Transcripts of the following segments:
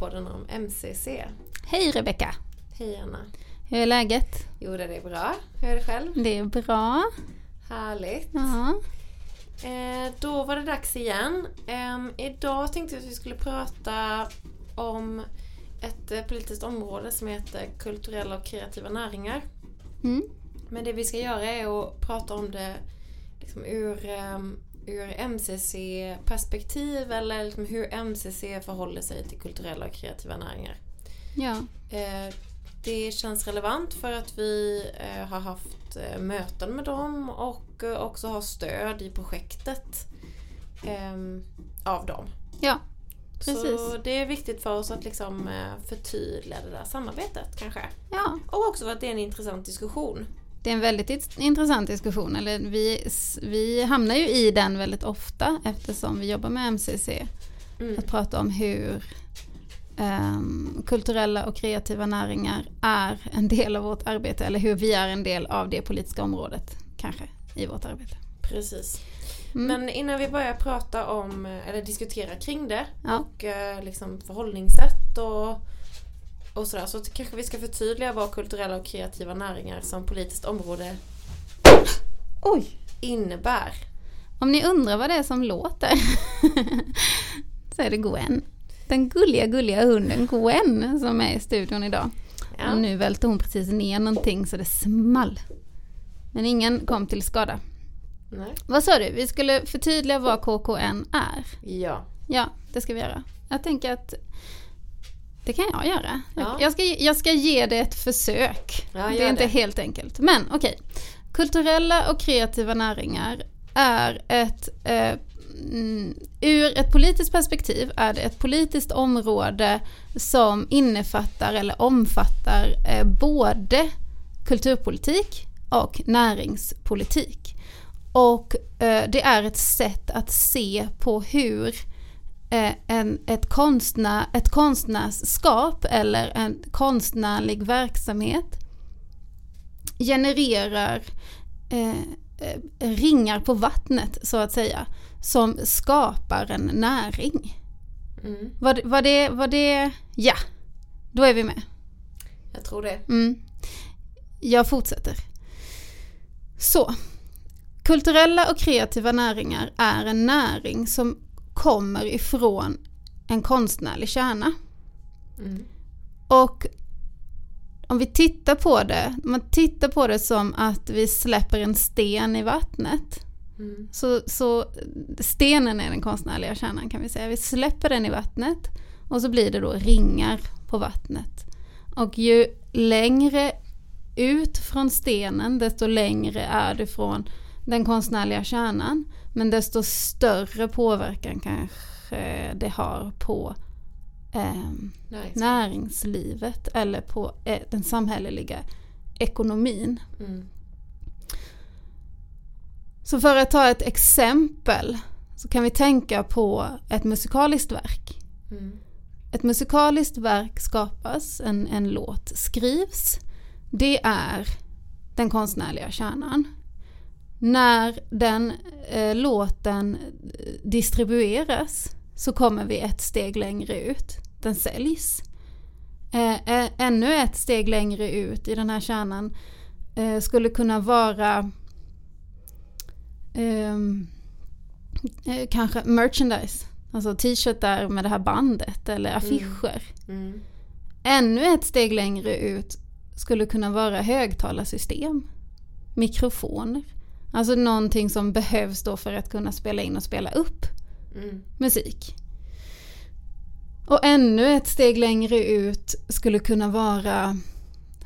podden om MCC. Hej Rebecka! Hej Anna. Hur är läget? Jo, det är bra. Hur är det själv? Det är bra. Härligt. Ja. Eh, då var det dags igen. Ehm, idag tänkte jag att vi skulle prata om ett eh, politiskt område som heter kulturella och kreativa näringar. Mm. Men det vi ska göra är att prata om det liksom ur, ehm, ur MCC-perspektiv eller liksom hur MCC förhåller sig till kulturella och kreativa näringar. ja. Eh, Det känns relevant för att vi eh, har haft eh, möten med dem och också har stöd i projektet ehm, av dem. Ja, precis. Så det är viktigt för oss att liksom förtydliga det där samarbetet kanske. Ja, Och också för att det är en intressant diskussion. Det är en väldigt int- intressant diskussion. Eller vi, vi hamnar ju i den väldigt ofta eftersom vi jobbar med MCC. Mm. Att prata om hur ehm, kulturella och kreativa näringar är en del av vårt arbete. Eller hur vi är en del av det politiska området kanske i vårt arbete. Precis. Mm. Men innan vi börjar prata om, eller diskutera kring det Ja. och eh, liksom förhållningssätt och, och sådär så kanske vi ska förtydliga vad kulturella och kreativa näringar som politiskt område Oj! innebär. Om ni undrar vad det är som låter så är det Gwen. Den gulliga, gulliga hunden Gwen som är i studion idag. Ja. Och nu välte hon precis ner någonting så det small. Men ingen kom till skada. Nej. Vad sa du? Vi skulle förtydliga vad KKN är. Ja. Ja, det ska vi göra. Jag tänker att det kan jag göra. Ja. Jag, ska, jag ska ge det ett försök. Ja, det är inte det. helt enkelt. Men okej. Kulturella och kreativa näringar är ett eh, mm, Ur ett politiskt perspektiv är det ett politiskt område som innefattar eller omfattar eh, både kulturpolitik och näringspolitik. Och eh, det är ett sätt att se på hur en, ett, konstnär, ett konstnärskap eller en konstnärlig verksamhet genererar eh, eh, ringar på vattnet så att säga som skapar en näring. Mm. Var, var, det, var det, ja, då är vi med. Jag tror det. Mm. Jag fortsätter. Så. Kulturella och kreativa näringar är en näring som kommer ifrån en konstnärlig kärna. Mm. Och om vi tittar på det, om man tittar på det som att vi släpper en sten i vattnet. Mm. Så, så stenen är den konstnärliga kärnan kan vi säga. Vi släpper den i vattnet och så blir det då ringar på vattnet. Och ju längre ut från stenen desto längre är du från den konstnärliga kärnan. Men desto större påverkan kanske det har på Nice. näringslivet eller på eh, den samhälleliga ekonomin. Mm. Så för att ta ett exempel så kan vi tänka på ett musikaliskt verk. Mm. Ett musikaliskt verk skapas, en, en låt skrivs. Det är den konstnärliga kärnan. När den eh, låten eh, distribueras så kommer vi ett steg längre ut. Den säljs. Eh, eh, ännu ett steg längre ut i den här kärnan eh, skulle kunna vara ehm, eh, kanske merchandise. Alltså t-shirtar med det här bandet eller affischer. Mm. Ännu ett steg längre ut skulle kunna vara högtalarsystem. Mikrofoner. Alltså någonting som behövs då för att kunna spela in och spela upp Mm. musik. Och ännu ett steg längre ut skulle kunna vara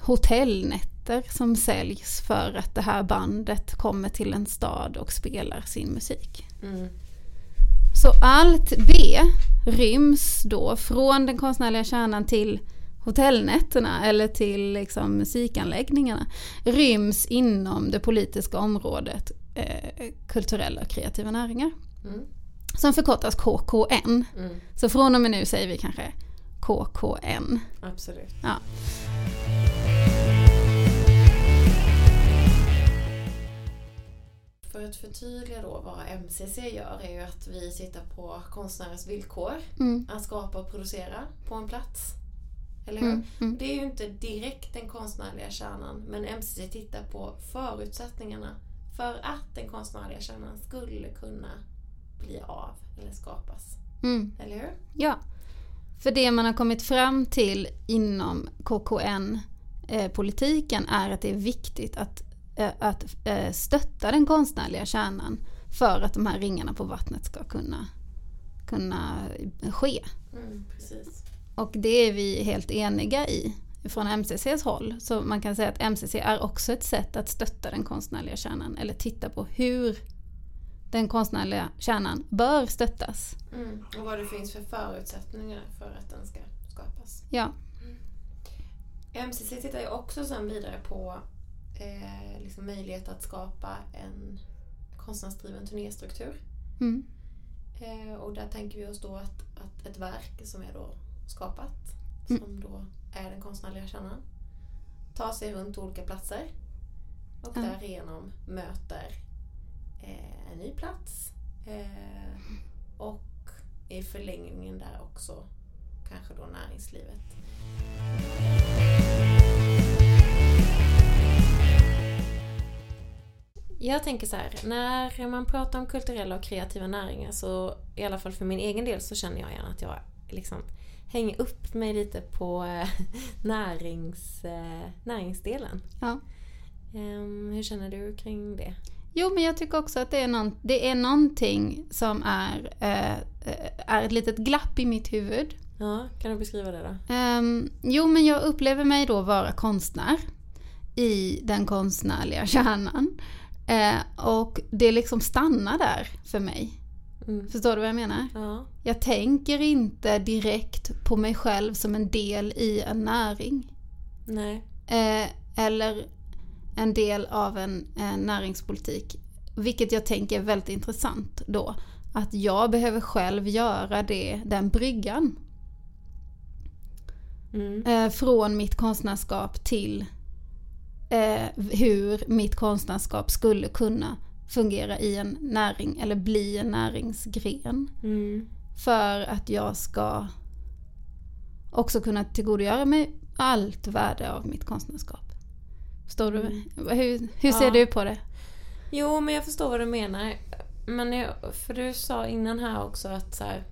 hotellnätter som säljs för att det här bandet kommer till en stad och spelar sin musik. Mm. Så allt det ryms då från den konstnärliga kärnan till hotellnätterna eller till liksom musikanläggningarna ryms inom det politiska området eh, kulturella och kreativa näringar. Mm. Som förkortas KKN. Mm. Så från och med nu säger vi kanske KKN. Absolut. Ja. För att förtydliga då vad MCC gör är ju att vi tittar på konstnärens villkor Mm. att skapa och producera på en plats. Eller hur? Mm. Mm. Det är ju inte direkt den konstnärliga kärnan men MCC tittar på förutsättningarna för att den konstnärliga kärnan skulle kunna bli av eller skapas. Mm. Eller hur? Ja. För det man har kommit fram till inom KKN-politiken är att det är viktigt att, eh, att eh, stötta den konstnärliga kärnan för att de här ringarna på vattnet ska kunna, kunna ske. Mm, precis. Och det är vi helt eniga i från MCCs håll. Så man kan säga att MCC är också ett sätt att stötta den konstnärliga kärnan eller titta på hur den konstnärliga kärnan bör stöttas. Mm. Och vad det finns för förutsättningar för att den ska skapas. Ja. MCC tittar ju också sen vidare på eh, liksom möjlighet att skapa en konstnärsdriven turnéstruktur. Mm. Eh, och där tänker vi oss då att, att ett verk som är då skapat, Mm. som då är den konstnärliga kärnan, tar sig runt olika platser och Ja. därigenom möter eh, en ny plats eh, och i förlängningen där också kanske då näringslivet. Jag tänker så här, när man pratar om kulturella och kreativa näringar så i alla fall för min egen del så känner jag gärna att jag liksom hänger upp mig lite på eh, närings, eh, näringsdelen. Ja. Ehm, hur känner du kring det? Jo, men jag tycker också att det är, någon, det är någonting som är, eh, är ett litet glapp i mitt huvud. Ja, kan du beskriva det då? Ehm, jo, men jag upplever mig då vara konstnär i den konstnärliga kärnan. Och det liksom stannar där för mig. Mm. Förstår du vad jag menar? Ja. Jag tänker inte direkt på mig själv som en del i en näring. Nej. Eh, eller en del av en, en näringspolitik. Vilket jag tänker är väldigt intressant då. Att jag behöver själv göra det, den bryggan. Mm. Eh, från mitt konstnärskap till eh, hur mitt konstnärskap skulle kunna fungera i en näring eller bli en näringsgren. Mm. För att jag ska också kunna tillgodogöra mig allt värde av mitt konstnärskap. Förstår du? Hur, hur ser Ja. du på det? Jo, men jag förstår vad du menar. Men jag, för du sa innan här också att så här,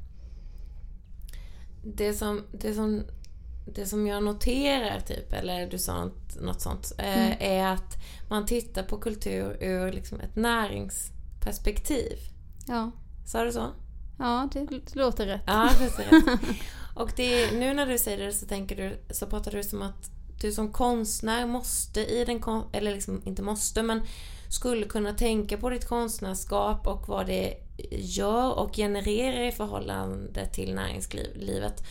det, som, det, som, det som jag noterar, typ, eller du sa något, något sånt, eh, Mm. är att man tittar på kultur ur liksom ett näringsperspektiv. Ja, Sa du så? ja det låter rätt. Ja, precis. rätt. Och det, nu när du säger det så tänker du, så pratar du som att du som konstnär måste i den eller liksom inte måste men skulle kunna tänka på ditt konstnärskap och vad det gör och genererar i förhållande till näringslivet.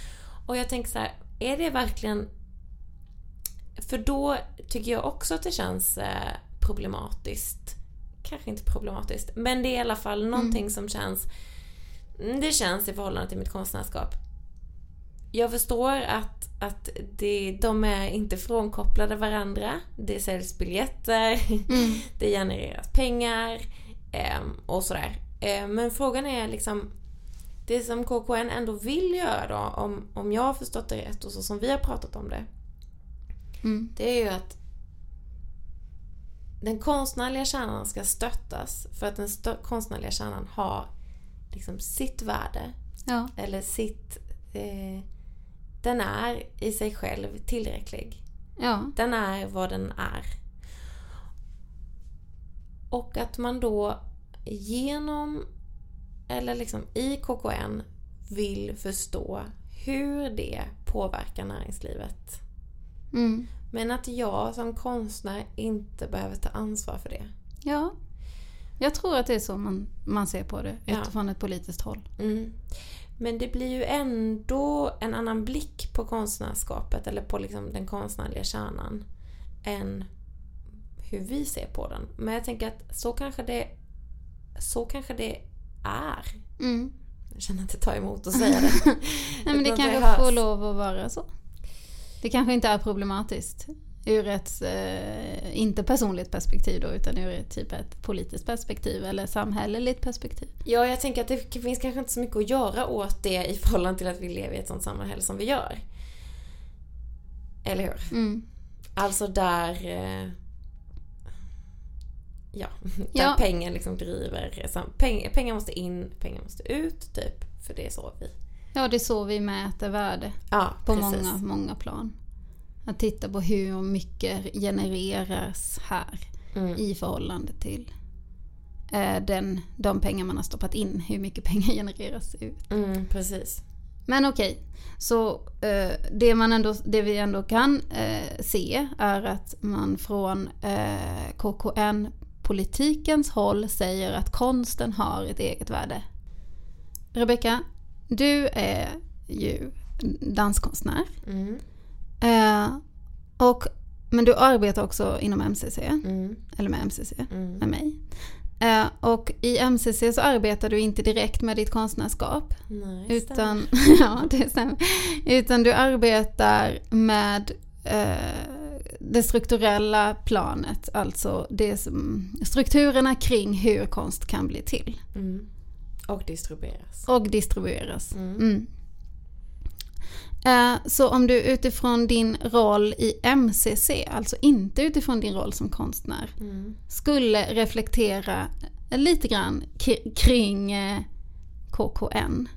Och jag tänker så här, är det verkligen... För då tycker jag också att det känns eh, problematiskt. Kanske inte problematiskt, men det är i alla fall någonting som känns... Mm, Det känns i förhållande till mitt konstnärskap. Jag förstår att, att det, de är inte frånkopplade varandra. Det säljs biljetter, Mm. det genereras pengar ehm, och sådär. Ehm, men frågan är liksom det som KKN ändå vill göra då, om, om jag har förstått det rätt och så som vi har pratat om det. Mm. Det är ju att den konstnärliga kärnan ska stöttas för att den konstnärliga kärnan har liksom sitt värde Ja, eller sitt... Eh, den är i sig själv tillräcklig. ja, Den är vad den är. Och att man då genom, eller liksom i KKN vill förstå hur det påverkar näringslivet. mm. Men att jag som konstnär inte behöver ta ansvar för det. ja. Jag tror att det är så man, man ser på det Ja. utifrån ett politiskt håll. Mm. Men det blir ju ändå en annan blick på konstnärskapet eller på liksom den konstnärliga kärnan än hur vi ser på den. Men jag tänker att så kanske det, så kanske det är. Mm. Jag känner att det tar emot att säga det. Nej, men det kanske hörs. får lov att vara så. Det kanske inte är problematiskt ur ett, eh, inte personligt perspektiv då, utan ur ett, typ ett politiskt perspektiv eller samhälleligt perspektiv. Ja, jag tänker att det finns kanske inte så mycket att göra åt det i förhållande till att vi lever i ett sånt samhälle som vi gör. Eller hur? Mm. Alltså där... eh, Ja, där Ja. pengar liksom driver. sam- Pengar, måste in, pengar måste ut, typ. För det är så vi... Ja, det är så vi mäter värde Ja, på precis. många, många plan. Att titta på hur mycket genereras här Mm. i förhållande till eh, den, de pengar man har stoppat in. Hur mycket pengar genereras ut. Mm, precis. Men okej, så eh, det, man ändå, det vi ändå kan eh, se är att man från eh, KKN-politikens håll säger att konsten har ett eget värde. Rebecka, du är ju danskonstnär. Mm. Eh, och, men du arbetar också inom MCC, Mm. eller med MCC, Mm. med mig. Eh, och i MCC så arbetar du inte direkt med ditt konstnärskap. Nej. Utan, ja, det stämmer. Utan du arbetar med eh, det strukturella planet, alltså det som, strukturerna kring hur konst kan bli till Mm. Och distribueras. och distribueras. Mm. Mm. Eh, Så om du utifrån din roll i MCC, alltså inte utifrån din roll som konstnär, Mm. skulle reflektera lite grann kring eh, KKN.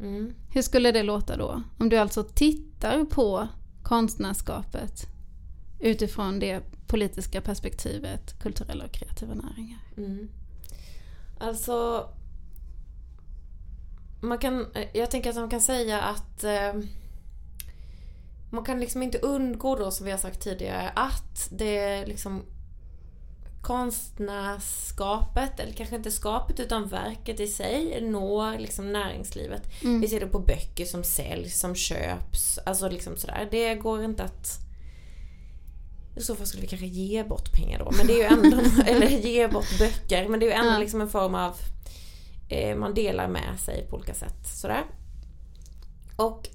Mm. Hur skulle det låta då? Om du alltså tittar på konstnärskapet utifrån det politiska perspektivet kulturella och kreativa näringar. Mm. Alltså... Man kan, jag tänker att man kan säga att eh, man kan liksom inte undgå då som vi har sagt tidigare att det liksom konstnärskapet, eller kanske inte skapet utan verket i sig når liksom näringslivet. Mm. Vi ser det på böcker som säljs, som köps, alltså liksom sådär. Det går inte att i så fall skulle vi kanske ge bort pengar då. Men det är ju ändå, eller ge bort böcker. Men det är ju ändå Ja. liksom en form av, eh, man delar med sig på olika sätt. Sådär. Och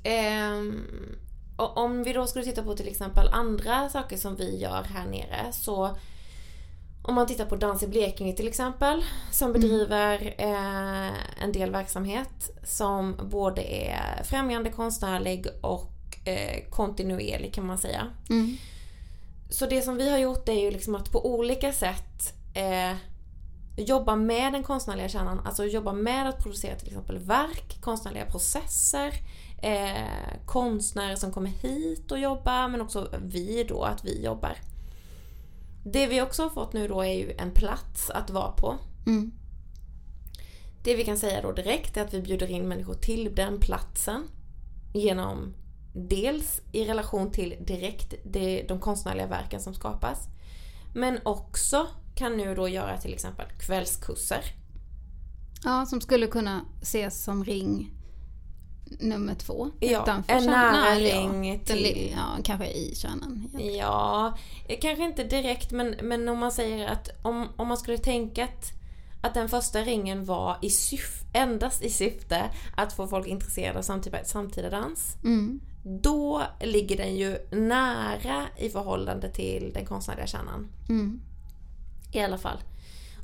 och om vi då skulle titta på till exempel andra saker som vi gör här nere så om man tittar på Dans i Blekinge till exempel som bedriver eh, en del verksamhet som både är främjande konstnärlig och eh, kontinuerlig kan man säga. Mm. Så det som vi har gjort är ju liksom att på olika sätt eh, jobba med den konstnärliga kärnan. Alltså jobba med att producera till exempel verk, konstnärliga processer, eh, konstnärer som kommer hit och jobbar men också vi då, att vi jobbar. Det vi också har fått nu då är ju en plats att vara på. Mm. Det vi kan säga då direkt är att vi bjuder in människor till den platsen genom dels i relation till direkt det, de konstnärliga verken som skapas. Men också kan nu då göra till exempel kvällskurser. Ja, som skulle kunna ses som ring nummer två. Ja, utanför en kärnan. ring ja, till- Ja, kanske i kärnan. Ja. Ja, eh, kanske inte direkt men, men om man säger att om, om man skulle tänka att, att den första ringen var i syf, endast i syfte att få folk intresserade av samtida, samtida dans. Mm. Då ligger den ju nära i förhållande till den konstnärliga kärnan. Mm. I alla fall.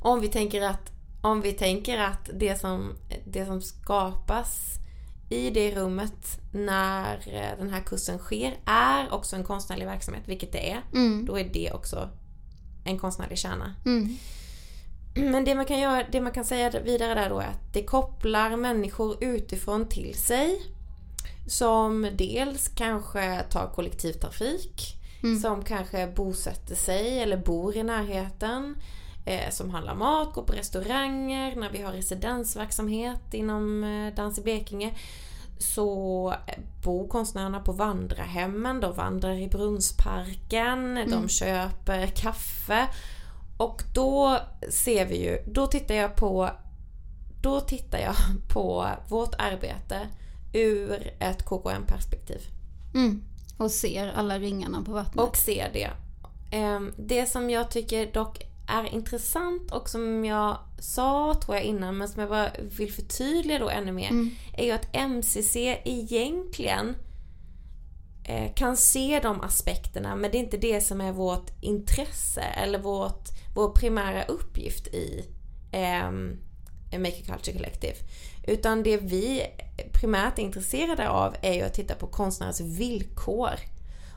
Om vi tänker att, om vi tänker att det, som, det som skapas i det rummet när eh, den här kursen sker är också en konstnärlig verksamhet, vilket det är. Mm. Då är det också en konstnärlig kärna. Mm. Men det man kan, göra, det man kan säga vidare där då är att det kopplar människor utifrån till sig. Som dels kanske tar kollektivtrafik. Mm. Som kanske bosätter sig eller bor i närheten. Eh, som handlar mat, går på restauranger. När vi har residensverksamhet inom eh, Dans i Blekinge. Så bor konstnärerna på vandrarhemmen. De vandrar i Brunnsparken. De köper kaffe. Och då ser vi ju, då tittar jag på då tittar jag på vårt arbete ur ett KKM-perspektiv. Mm. Och ser alla ringarna på vattnet. Och ser det. Ehm, Det som jag tycker dock är intressant och som jag sa tror jag innan men som jag bara vill förtydliga då ännu mer Mm. är ju att MCC egentligen eh, kan se de aspekterna men det är inte det som är vårt intresse eller vårt, vår primära uppgift i eh, Make a Culture Collective. Utan det vi primärt är intresserade av är ju att titta på konstnärers villkor.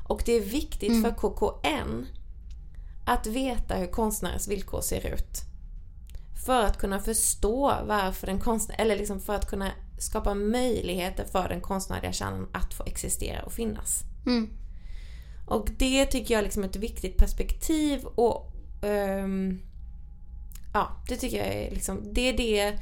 Och det är viktigt mm. för KKN att veta hur konstnärers villkor ser ut. För att kunna förstå varför den konstnär, eller liksom för att kunna skapa möjligheter för den konstnärliga kärnan att få existera och finnas. Mm. Och det tycker jag liksom är ett viktigt perspektiv och um, ja, det tycker jag är liksom, det är det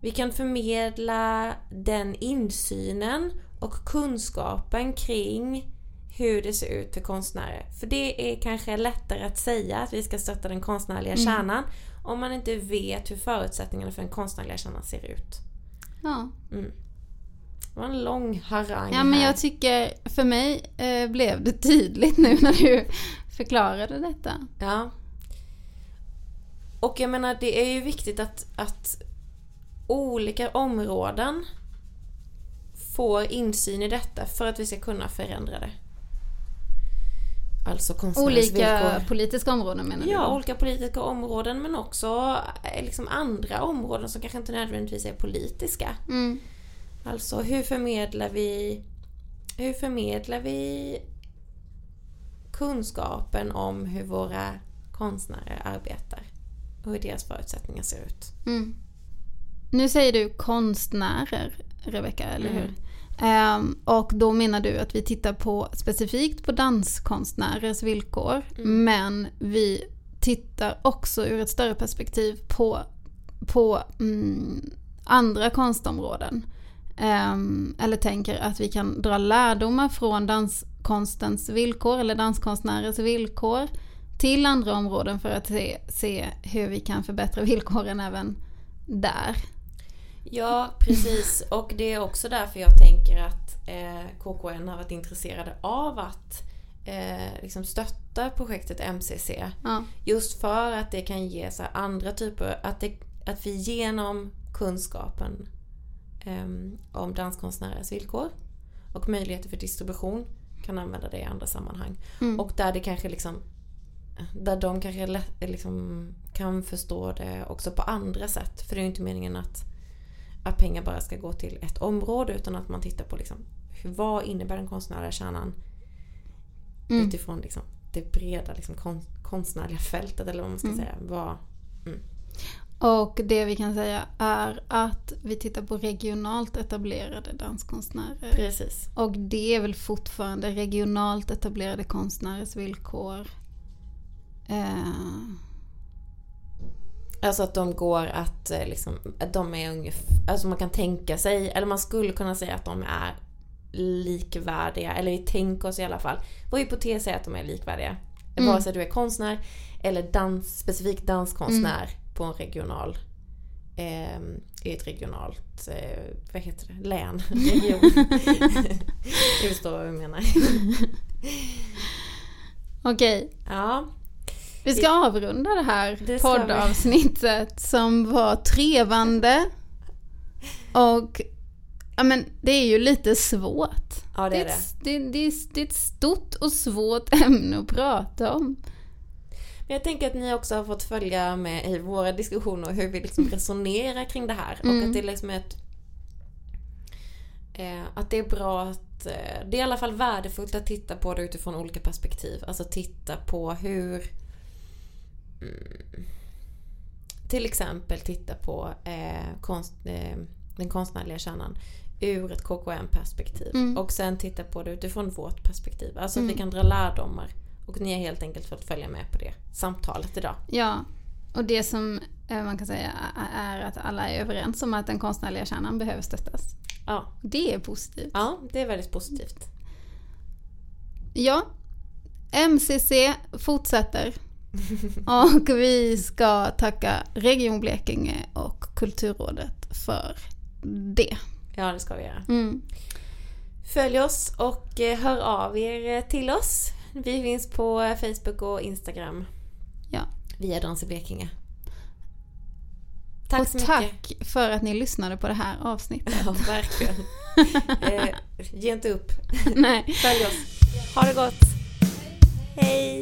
vi kan förmedla den insynen och kunskapen kring hur det ser ut för konstnärer. För det är kanske lättare att säga att vi ska stötta den konstnärliga mm. kärnan om man inte vet hur förutsättningarna för den konstnärliga kärnan ser ut. Ja. Mm. Det var en lång harang Ja men jag tycker, för mig eh, blev det tydligt nu när du förklarade detta. Ja. Och jag menar det är ju viktigt att, att olika områden får insyn i detta för att vi ska kunna förändra det. Alltså Olika villkor. politiska områden menar du? Ja, olika politiska områden men också eh, liksom andra områden som kanske inte nödvändigtvis är politiska. Mm. Alltså hur förmedlar vi hur förmedlar vi kunskapen om hur våra konstnärer arbetar och hur deras förutsättningar ser ut. Mm. Nu säger du konstnärer, Rebecka, eller mm. hur? Um, och då menar du att vi tittar på specifikt på danskonstnärers villkor. Mm. Men vi tittar också ur ett större perspektiv på, på mm, andra konstområden. Um, eller tänker att vi kan dra lärdomar från danskonstens villkor eller danskonstnärers villkor till andra områden för att se, se hur vi kan förbättra villkoren även där. Ja, precis. Och det är också därför jag tänker att eh, KKN har varit intresserade av att eh, liksom stötta projektet MCC. Ja. Just för att det kan ge så andra typer, att, det, att vi genom kunskapen eh, om danskonstnärers villkor och möjligheter för distribution kan använda det i andra sammanhang. Mm. Och där det kanske liksom där de kanske liksom kan förstå det också på andra sätt. För det är ju inte meningen att att pengar bara ska gå till ett område utan att man tittar på liksom, vad innebär den konstnärliga kärnan mm. utifrån liksom, det breda liksom, konstnärliga fältet eller vad man ska mm. säga. Vad, mm. Och det vi kan säga är att vi tittar på regionalt etablerade danskonstnärer. Precis. Och det är väl fortfarande regionalt etablerade konstnärers villkor. Eh, Alltså att de går att eh, liksom, att de är ungefär, alltså man kan tänka sig, eller man skulle kunna säga att de är likvärdiga, eller vi tänker oss i alla fall. Vår hypotes är att de är likvärdiga. Mm. Vare sig du är konstnär eller dans, specifik danskonstnär mm. på en regional eh, i ett regionalt, eh, vad heter det, län, region. du förstår vad jag menar. Okej. Okay. Ja. Vi ska avrunda det här det poddavsnittet som var trevande. Och ja, men det är ju lite svårt. Ja, det är det. Det, det, det, det är ett stort och svårt ämne att prata om. Men jag tänker att ni också har fått följa med i våra diskussioner och hur vi liksom resonerar kring det här. Mm. Och att det liksom är ett... Eh, att det är bra att... Eh, det är i alla fall värdefullt att titta på det utifrån olika perspektiv. Alltså titta på hur Mm. till exempel titta på eh, konst, eh, den konstnärliga kärnan ur ett KKM-perspektiv mm. och sen titta på det utifrån vårt perspektiv. Alltså att vi mm. kan dra lärdomar och ni har helt enkelt fått följa med på det samtalet idag. Ja, och det som eh, man kan säga är att alla är överens om att den konstnärliga kärnan behöver stöttas. Ja. Det är positivt. Ja, det är väldigt positivt. Ja, MCC fortsätter. och vi ska tacka Region Blekinge och Kulturrådet för det. Ja, det ska vi göra. Mm. Följ oss och eh, hör av er till oss. Vi finns på Facebook och Instagram. Ja. Via Dans i Blekinge. Tack och så mycket. tack för att ni lyssnade på det här avsnittet. Ja, verkligen. eh, ge inte upp. Nej. Följ oss. Ha det gott. Hej.